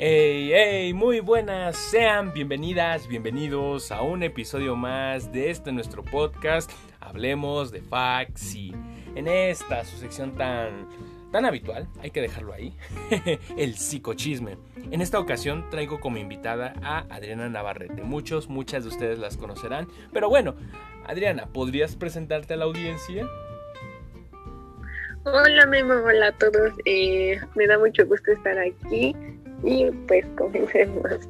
Hey, hey, muy buenas, sean bienvenidas, bienvenidos a un episodio más de este nuestro podcast, Hablemos de Faxi. En esta, su sección tan, tan habitual, hay que dejarlo ahí, el psicochisme. En esta ocasión traigo como invitada a Adriana Navarrete. Muchos, muchas de ustedes las conocerán, pero bueno, Adriana, ¿podrías presentarte a la audiencia? Hola Memo, hola a todos. Eh, me da mucho gusto estar aquí y pues comencemos.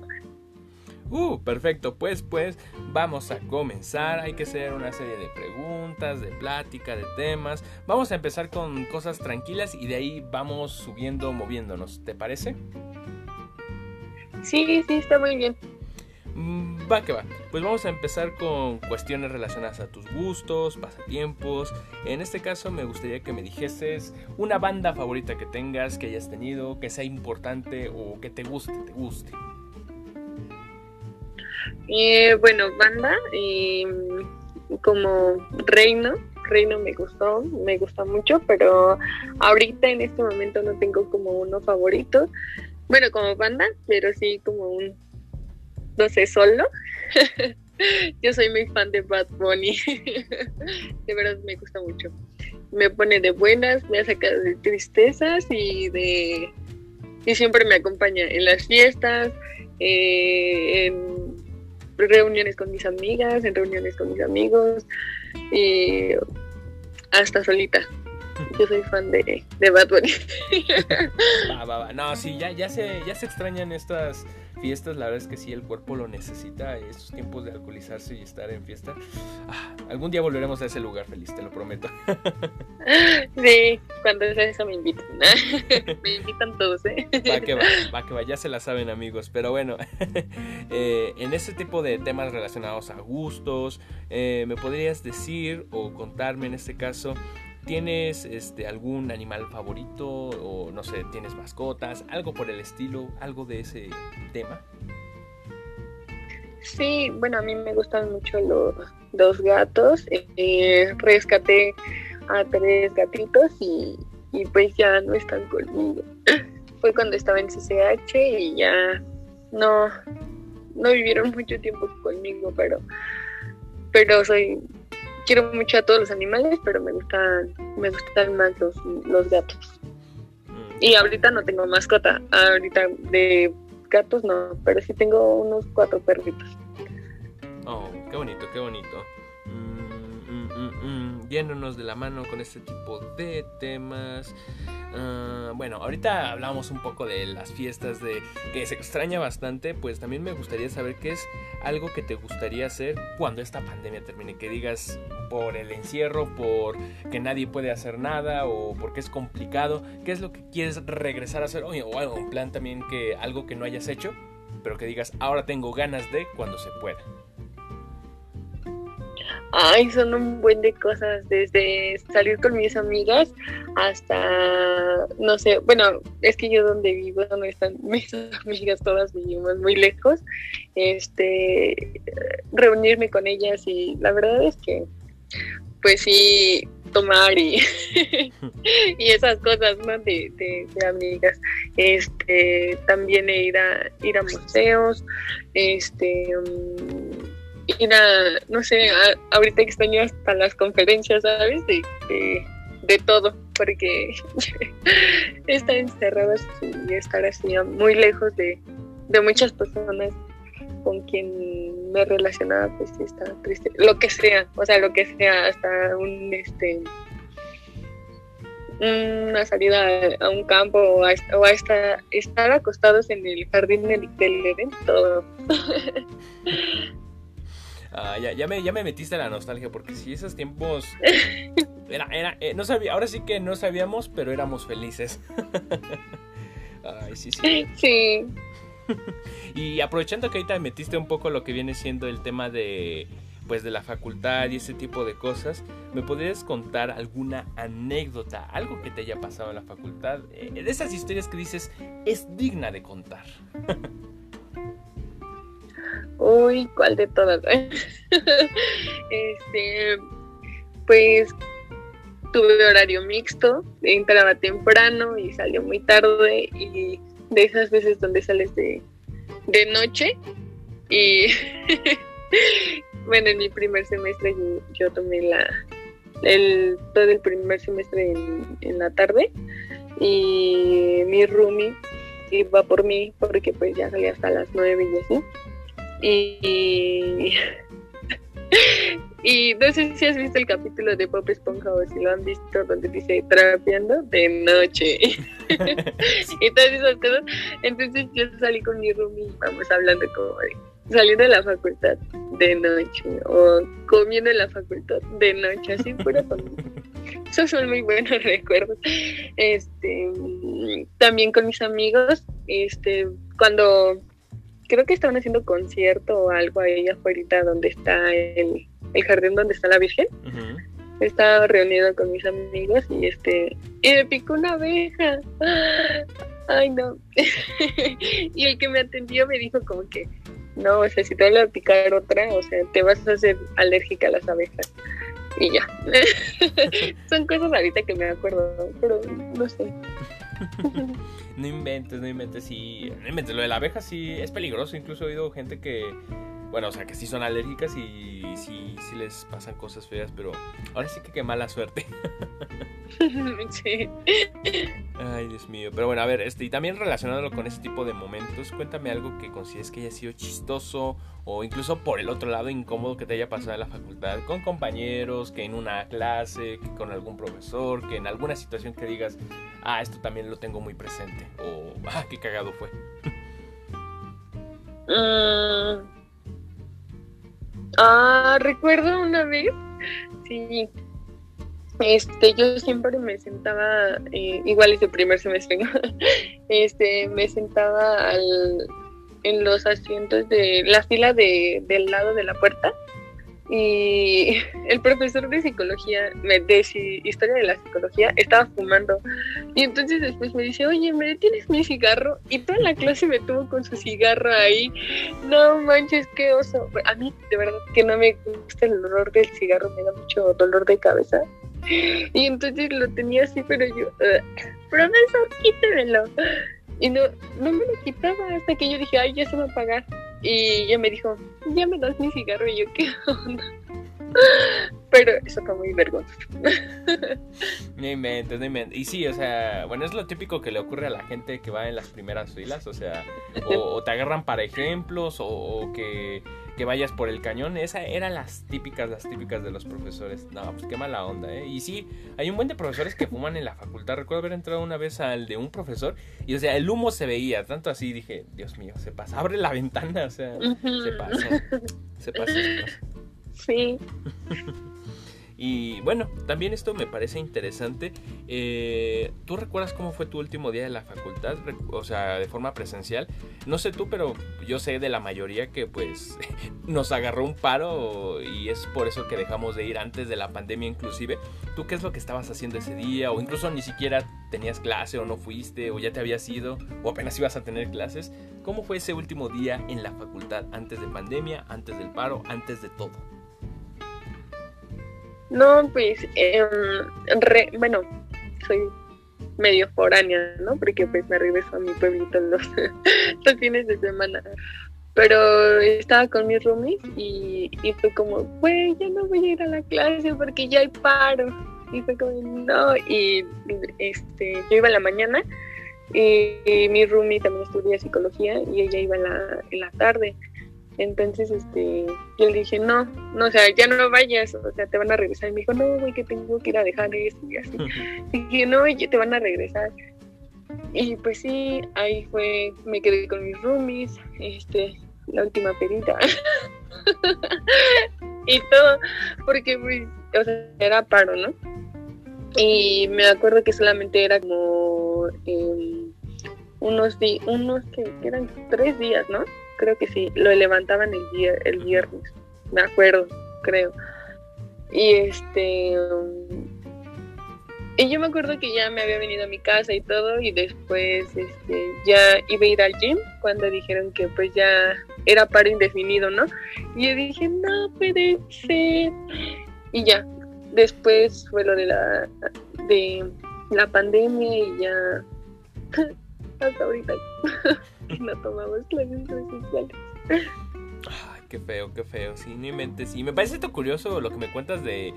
Uh, perfecto, pues pues vamos a comenzar, hay que hacer una serie de preguntas, de plática, de temas. Vamos a empezar con cosas tranquilas y de ahí vamos subiendo, moviéndonos, ¿te parece? Sí, sí, está muy bien. Mm, va que va. Pues vamos a empezar con cuestiones relacionadas a tus gustos, pasatiempos. En este caso me gustaría que me dijeses una banda favorita que tengas, que hayas tenido, que sea importante o que te guste, te guste. Eh, bueno, banda, eh, como Reino, Reino me gustó, me gusta mucho, pero ahorita en este momento no tengo como uno favorito. Bueno, como banda, pero sí como un no sé, solo. Yo soy muy fan de Bad Bunny. de verdad me gusta mucho. Me pone de buenas, me ha sacado de tristezas y de y siempre me acompaña en las fiestas, eh, en reuniones con mis amigas, en reuniones con mis amigos y hasta solita. Yo soy fan de, de Bad Bunny. va, va, va. No, sí, ya, ya se, ya se extrañan estas fiestas, la verdad es que sí, el cuerpo lo necesita, estos tiempos de alcoholizarse y estar en fiesta. Ah, algún día volveremos a ese lugar feliz, te lo prometo. Sí, cuando sea eso me invitan. me invitan todos, ¿eh? Va que va, va que va, ya se la saben amigos, pero bueno, eh, en ese tipo de temas relacionados a gustos, eh, ¿me podrías decir o contarme en este caso ¿Tienes este, algún animal favorito o no sé, tienes mascotas, algo por el estilo, algo de ese tema? Sí, bueno, a mí me gustan mucho los, dos gatos. Eh, rescaté a tres gatitos y, y, pues ya no están conmigo. Fue cuando estaba en CCH y ya no, no vivieron mucho tiempo conmigo, pero, pero soy quiero mucho a todos los animales, pero me gustan, me gustan más los, los gatos. Mm. Y ahorita no tengo mascota, ahorita de gatos no, pero sí tengo unos cuatro perritos. Oh, qué bonito, qué bonito. Viéndonos de la mano con este tipo de temas. Ah, bueno, ahorita hablamos un poco de las fiestas de que se extraña bastante, pues también me gustaría saber qué es algo que te gustaría hacer cuando esta pandemia termine, que digas por el encierro, por que nadie puede hacer nada o porque es complicado, qué es lo que quieres regresar a hacer o algo, un plan también que algo que no hayas hecho, pero que digas ahora tengo ganas de cuando se pueda. Ay, son un buen de cosas, desde salir con mis amigas hasta, no sé, bueno, es que yo donde vivo, donde están mis amigas todas vivimos muy lejos, este, reunirme con ellas y la verdad es que, pues sí, tomar y, y esas cosas, ¿no? De, de, amigas, este, también ir a, ir a museos, este... Um, ir a, no sé, ahorita extraño hasta las conferencias, ¿sabes? De, de, todo, porque estar encerradas y estar así muy lejos de, de muchas personas con quien me relacionaba, pues sí está triste. Lo que sea, o sea, lo que sea, hasta un, este, una salida a un campo o a, a estar, estar acostados en el jardín del, todo. Ah, ya, ya, me, ya me metiste la nostalgia, porque si esos tiempos. Era, era, eh, no sabía, ahora sí que no sabíamos, pero éramos felices. Ay, sí, sí. Sí. y aprovechando que ahorita me metiste un poco lo que viene siendo el tema de pues de la facultad y ese tipo de cosas, ¿me podrías contar alguna anécdota, algo que te haya pasado en la facultad? Eh, de esas historias que dices es digna de contar. Uy, ¿cuál de todas? este, pues tuve horario mixto, entraba temprano y salió muy tarde y de esas veces donde sales de, de noche y bueno, en mi primer semestre yo, tomé la el, todo el primer semestre en, la tarde y mi roomie iba por mí porque pues ya salía hasta las nueve y así. Y, y no sé si has visto el capítulo de Pop Esponja o si lo han visto donde dice trapeando de noche. y todas esas cosas. Entonces yo salí con mi roomie y vamos hablando como de saliendo de la facultad de noche o comiendo en la facultad de noche, así pura Esos son muy buenos recuerdos. Este, también con mis amigos, este, cuando creo que estaban haciendo concierto o algo ahí afuera donde está el, el jardín donde está la Virgen. Estaba reunido con mis amigos y este y me picó una abeja. Ay no. y el que me atendió me dijo como que no, o sea, si te vuelve a picar otra, o sea, te vas a hacer alérgica a las abejas. Y ya. Son cosas ahorita que me acuerdo, pero no sé. no inventes, no inventes. Sí, no inventes. Lo de la abeja sí es peligroso. Incluso he oído gente que bueno, o sea, que sí son alérgicas y sí, sí les pasan cosas feas, pero ahora sí que qué mala suerte. sí. Ay, Dios mío. Pero bueno, a ver, este, y también relacionándolo con ese tipo de momentos, cuéntame algo que consideres que haya sido chistoso o incluso por el otro lado incómodo que te haya pasado en la facultad, con compañeros, que en una clase, que con algún profesor, que en alguna situación que digas, ah, esto también lo tengo muy presente, o ah, qué cagado fue. Mm, Ah, recuerdo una vez, sí, este, yo siempre me sentaba, eh, igual es el primer semestre, este, me sentaba al, en los asientos de la fila de, del lado de la puerta y el profesor de psicología, de historia de la psicología, estaba fumando. Y entonces después me dice, oye, ¿me detienes mi cigarro? Y toda la clase me tuvo con su cigarro ahí. No manches, qué oso. A mí, de verdad, que no me gusta el olor del cigarro, me da mucho dolor de cabeza. Y entonces lo tenía así, pero yo, profesor, quítemelo. Y no, no me lo quitaba hasta que yo dije, ay, ya se va a apagar. Y ella me dijo, ya me das mi cigarro. Y yo, ¿qué onda? Pero eso fue muy vergonzoso. No inventes, no inventes. Y sí, o sea, bueno, es lo típico que le ocurre a la gente que va en las primeras filas. O sea, o, te agarran para ejemplos, o que que vayas por el cañón. Esa eran las típicas, las típicas de los profesores. No, pues qué mala onda, ¿eh? Y sí, hay un buen de profesores que fuman en la facultad. Recuerdo haber entrado una vez al de un profesor y, o sea, el humo se veía. Tanto así dije, Dios mío, se pasa. Abre la ventana, o sea, se pasa. Se pasa, se pasa. Sí. Y bueno, también esto me parece interesante. Eh, ¿Tú recuerdas cómo fue tu último día de la facultad? O sea, de forma presencial. No sé tú, pero yo sé de la mayoría que pues nos agarró un paro y es por eso que dejamos de ir antes de la pandemia inclusive. ¿Tú qué es lo que estabas haciendo ese día? O incluso ni siquiera tenías clase o no fuiste o ya te habías ido o apenas ibas a tener clases. ¿Cómo fue ese último día en la facultad antes de pandemia, antes del paro, antes de todo? No, pues, eh, bueno, soy medio foránea, ¿no? Porque pues me regreso a mi pueblito los, fines de semana. Pero estaba con mis roomies y, y fue como, güey, ya no voy a ir a la clase porque ya hay paro. Y fue como, no, y este, yo iba en la mañana y, mi roomie también estudia psicología y ella iba en la, en la tarde. Entonces, este, yo le dije, no, no, o sea, ya no vayas, o sea, te van a regresar. Y me dijo, no, güey, que tengo que ir a dejar esto y así. Y dije, no, te van a regresar. Y pues sí, ahí fue, me quedé con mis roomies, este, la última perita. y todo, porque pues, o sea, era paro, ¿no? Y me acuerdo que solamente era como eh, unos, días, unos que eran tres días, ¿no? Creo que sí, lo levantaban el, día, el viernes, me acuerdo, creo. Y este... Y yo me acuerdo que ya me había venido a mi casa y todo y después este, ya iba a ir al gym cuando dijeron que pues ya era paro indefinido, ¿no? Y yo dije, no puede ser. Y ya, después fue lo de la, de la pandemia y ya hasta ahorita no tomamos clases presenciales. Ay, qué feo, qué feo. Sí, no inventes. Y me parece esto curioso lo que me cuentas de,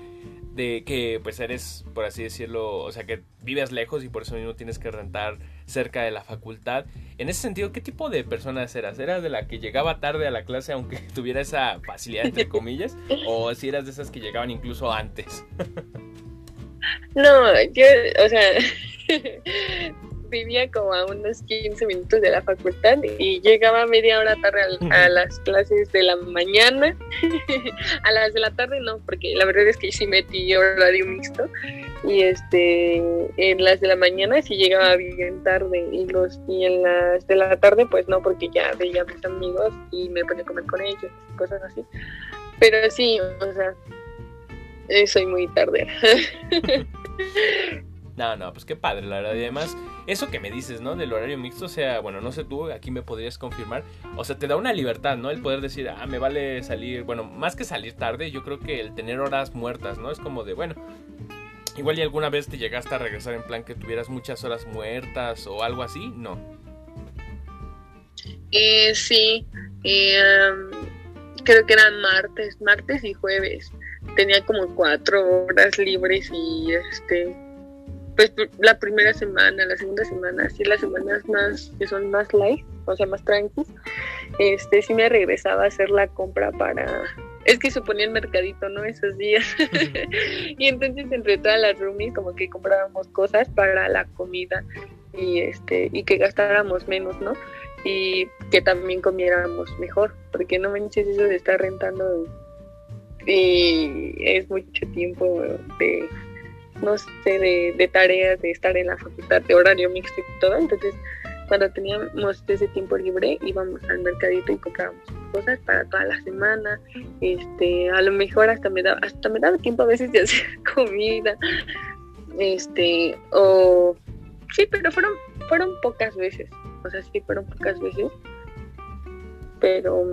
de que pues eres, por así decirlo, o sea, que vives lejos y por eso mismo tienes que rentar cerca de la facultad. En ese sentido, ¿qué tipo de personas eras? ¿Eras de la que llegaba tarde a la clase aunque tuviera esa facilidad, entre comillas? ¿O si eras de esas que llegaban incluso antes? no, yo, o sea, vivía como a unos 15 minutos de la facultad y llegaba media hora tarde a, las clases de la mañana. a las de la tarde no, porque la verdad es que sí metí horario mixto. Y este en las de la mañana sí llegaba bien tarde y los y en las de la tarde pues no, porque ya veía a mis amigos y me ponía a comer con ellos, cosas así. Pero sí, o sea, eh, soy muy tarde. No, no, pues qué padre, la verdad. Y además, eso que me dices, ¿no? Del horario mixto, o sea, bueno, no sé tú, aquí me podrías confirmar. O sea, te da una libertad, ¿no? El poder decir, ah, me vale salir, bueno, más que salir tarde, yo creo que el tener horas muertas, ¿no? Es como de, bueno, igual y alguna vez te llegaste a regresar en plan que tuvieras muchas horas muertas o algo así, ¿no? Eh, sí, eh, creo que eran martes, martes y jueves. Tenía como cuatro horas libres y este pues la primera semana, la segunda semana, así las semanas más que son más light, o sea, más tranquilas, este sí me regresaba a hacer la compra para es que se ponía el mercadito, ¿no? Esos días. y entonces entre todas las roomies como que comprábamos cosas para la comida y este y que gastáramos menos, ¿no? Y que también comiéramos mejor, porque no manches eso de estar rentando y es mucho tiempo de no sé, de, tareas, de estar en la facultad, de horario mixto y todo. Entonces, cuando teníamos ese tiempo libre, íbamos al mercadito y comprábamos cosas para toda la semana. Este, a lo mejor hasta me daba, hasta me daba tiempo a veces de hacer comida. Este, o sí, pero fueron, fueron pocas veces. O sea, sí, fueron pocas veces. Pero,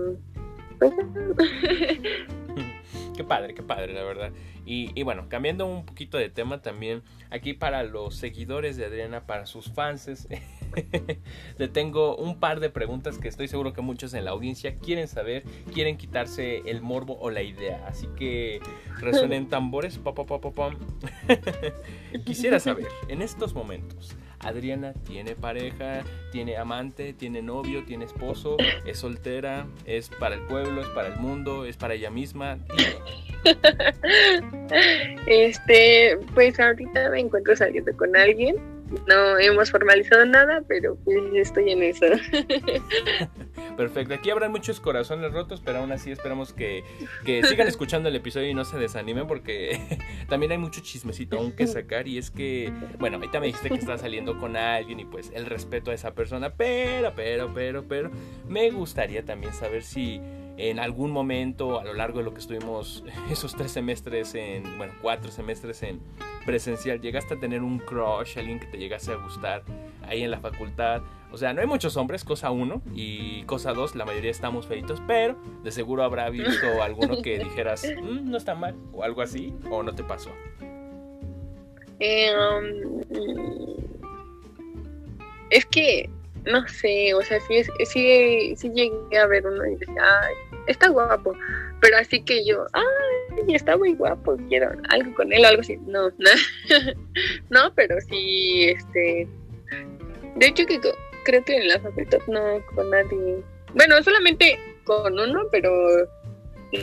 pues, qué padre, qué padre, la verdad. Y, bueno, cambiando un poquito de tema también, aquí para los seguidores de Adriana, para sus fans, le tengo un par de preguntas que estoy seguro que muchos en la audiencia quieren saber, quieren quitarse el morbo o la idea. Así que resuenen tambores. Pa, pa, pa, Quisiera saber, en estos momentos, Adriana tiene pareja, tiene amante, tiene novio, tiene esposo, es soltera, es para el pueblo, es para el mundo, es para ella misma. Este, pues ahorita me encuentro saliendo con alguien. No hemos formalizado nada, pero pues estoy en eso. Perfecto. Aquí habrá muchos corazones rotos, pero aún así esperamos que, que sigan escuchando el episodio y no se desanimen porque también hay mucho chismecito aún que sacar y es que, bueno, ahorita me dijiste que estás saliendo con alguien y pues el respeto a esa persona, pero, pero, pero, pero, me gustaría también saber si en algún momento a lo largo de lo que estuvimos esos tres semestres en, bueno, cuatro semestres en presencial, llegaste a tener un crush, alguien que te llegase a gustar ahí en la facultad. O sea, no hay muchos hombres, cosa uno, y cosa dos, la mayoría estamos feitos, pero de seguro habrá visto alguno que dijeras, mm, no está mal, o algo así, o no te pasó. Eh, um, es que, no sé, o sea, sí, sí, sí llegué a ver uno y decía, ay, está guapo. Pero así que yo, ay, está muy guapo, quiero algo con él, algo así. No, no, no pero sí, este. De hecho, que creo que en la facultad no con nadie. Bueno, solamente con uno, pero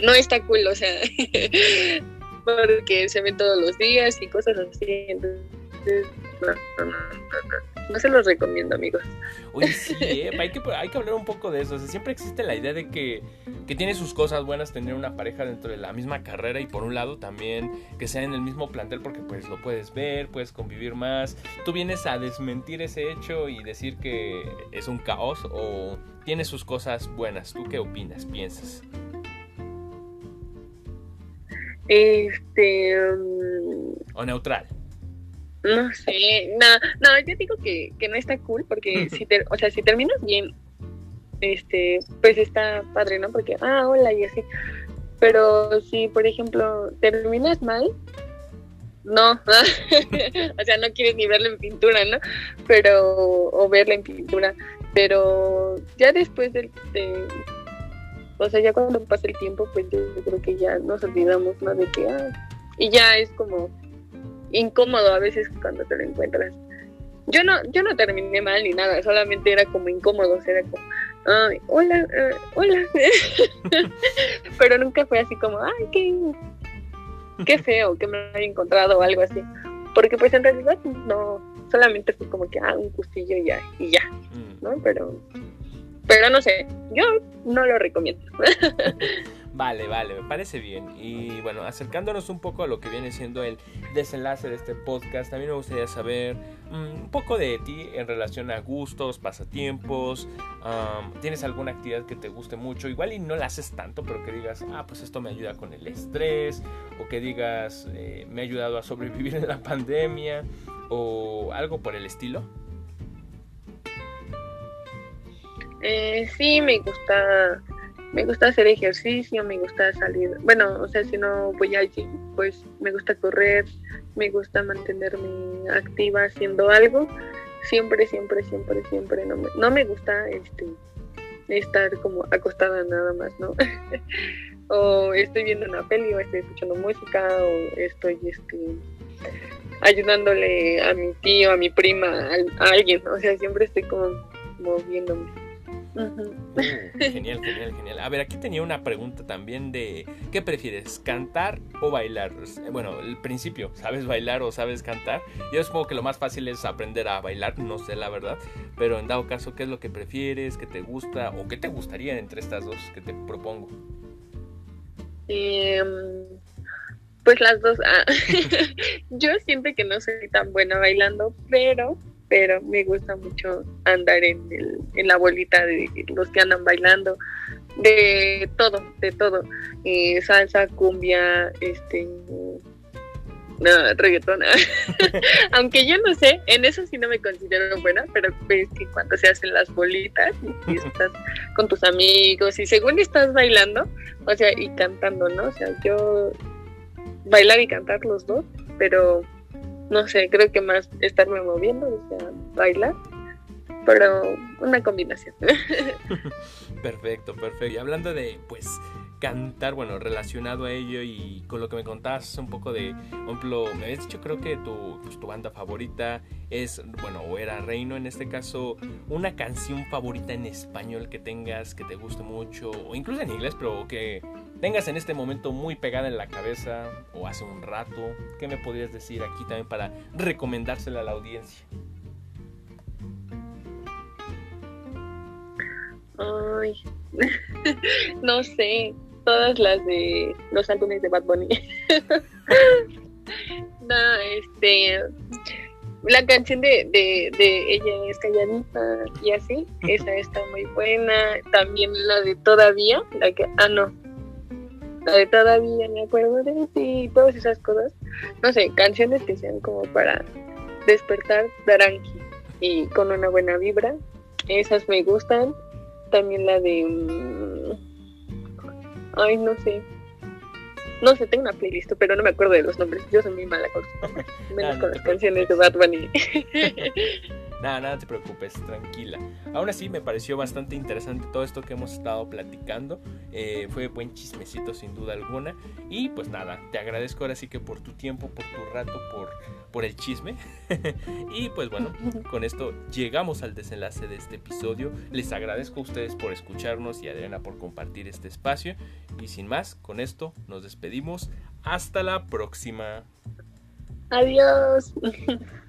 no está cool, o sea, porque se ve todos los días y cosas así. Entonces, no, no, no, no, se los recomiendo, amigos. Oye, sí, ¿eh? hay, que, hay que hablar un poco de eso. siempre existe la idea de que, que tiene sus cosas buenas tener una pareja dentro de la misma carrera y por un lado también que sea en el mismo plantel porque pues lo puedes ver, puedes convivir más. ¿Tú vienes a desmentir ese hecho y decir que es un caos o tiene sus cosas buenas? ¿Tú qué opinas, piensas? Este... Um, o neutral. No sé, no, no, yo digo que, que no está cool porque si, te, o sea, si terminas bien, este, pues está padre, ¿no? Porque, ah, hola y así. Pero si, por ejemplo, terminas mal, no, o sea, no quieres ni verla en pintura, ¿no? Pero, o verla en pintura, pero ya después del, de, o sea, ya cuando pasa el tiempo, pues yo creo que ya nos olvidamos, ¿no? De que, ah, y ya es como incómodo a veces cuando te lo encuentras. Yo no, yo no terminé mal ni nada, solamente era como incómodo, era como, ay, hola, eh, hola, pero nunca fue así como, ay, qué, qué feo que me haya encontrado o algo así, porque pues en realidad no, solamente fue como que, ah, un gustillo y ya, y ya, mm. ¿no? Pero, pero no sé, yo no lo recomiendo. Vale, vale, me parece bien. Y bueno, acercándonos un poco a lo que viene siendo el desenlace de este podcast, también me gustaría saber mm, un poco de ti en relación a gustos, pasatiempos. ¿Tienes alguna actividad que te guste mucho? Igual y no la haces tanto, pero que digas, ah, pues esto me ayuda con el estrés. O que digas, eh, me ha ayudado a sobrevivir en la pandemia. O algo por el estilo. Eh, sí, me gusta me gusta hacer ejercicio, me gusta salir, bueno, o sea, si no voy allí, pues me gusta correr, me gusta mantenerme activa haciendo algo. Siempre, siempre, siempre, siempre no me, no me gusta este estar como acostada nada más, ¿no? o estoy viendo una peli o estoy escuchando música o estoy este ayudándole a mi tío, a mi prima, a, alguien, o sea, siempre estoy como moviéndome. Uh, genial, genial, genial. A ver, aquí tenía una pregunta también de ¿qué prefieres? ¿Cantar o bailar? Bueno, el principio, ¿sabes bailar o sabes cantar? Yo supongo que lo más fácil es aprender a bailar, no sé la verdad, pero en dado caso, ¿qué es lo que prefieres? ¿Qué te gusta? ¿O qué te gustaría entre estas dos que te propongo? Em, pues las dos. Ah, yo siento que no soy tan buena bailando, pero pero me gusta mucho andar en, el, en la bolita de los que andan bailando, de todo, de todo, eh, salsa, cumbia, este, no, reggaetón, aunque yo no sé, en eso sí no me considero buena, pero ves que cuando se hacen las bolitas y estás con tus amigos y según estás bailando, o sea, y cantando, ¿no? O sea, yo bailar y cantar los dos, pero no sé, creo que más estarme moviendo, o sea, bailar, pero una combinación. perfecto, perfecto. Y hablando de, pues, cantar, bueno, relacionado a ello y con lo que me contabas un poco de, por ejemplo, me habías dicho creo que tu, pues, tu banda favorita es, bueno, o era Reino en este caso, una canción favorita en español que tengas, que te guste mucho, o incluso en inglés, pero que tengas en este momento muy pegada en la cabeza o hace un rato, ¿qué me podrías decir aquí también para recomendársela a la audiencia? Ay, no sé, todas las de los álbumes de Bad Bunny. no, este, la canción de, de, de, ella es calladita y así, esa está muy buena. También la de todavía, la que, ah no, la de todavía me acuerdo de ti, todas esas cosas. No sé, canciones que sean como para despertar daranqui y con una buena vibra. Esas me gustan. También la de... Mm, ay, no sé. No sé, tengo una playlist, pero no me acuerdo de los nombres. Yo soy muy mala con los nombres. Menos con las canciones de Bad Bunny. Nada, nada te preocupes, tranquila. Aún así me pareció bastante interesante todo esto que hemos estado platicando. Eh, fue buen chismecito sin duda alguna. Y pues nada, te agradezco ahora sí que por tu tiempo, por tu rato, por, por el chisme. y pues bueno, con esto llegamos al desenlace de este episodio. Les agradezco a ustedes por escucharnos y a Adriana por compartir este espacio. Y sin más, con esto nos despedimos. Hasta la próxima. Adiós.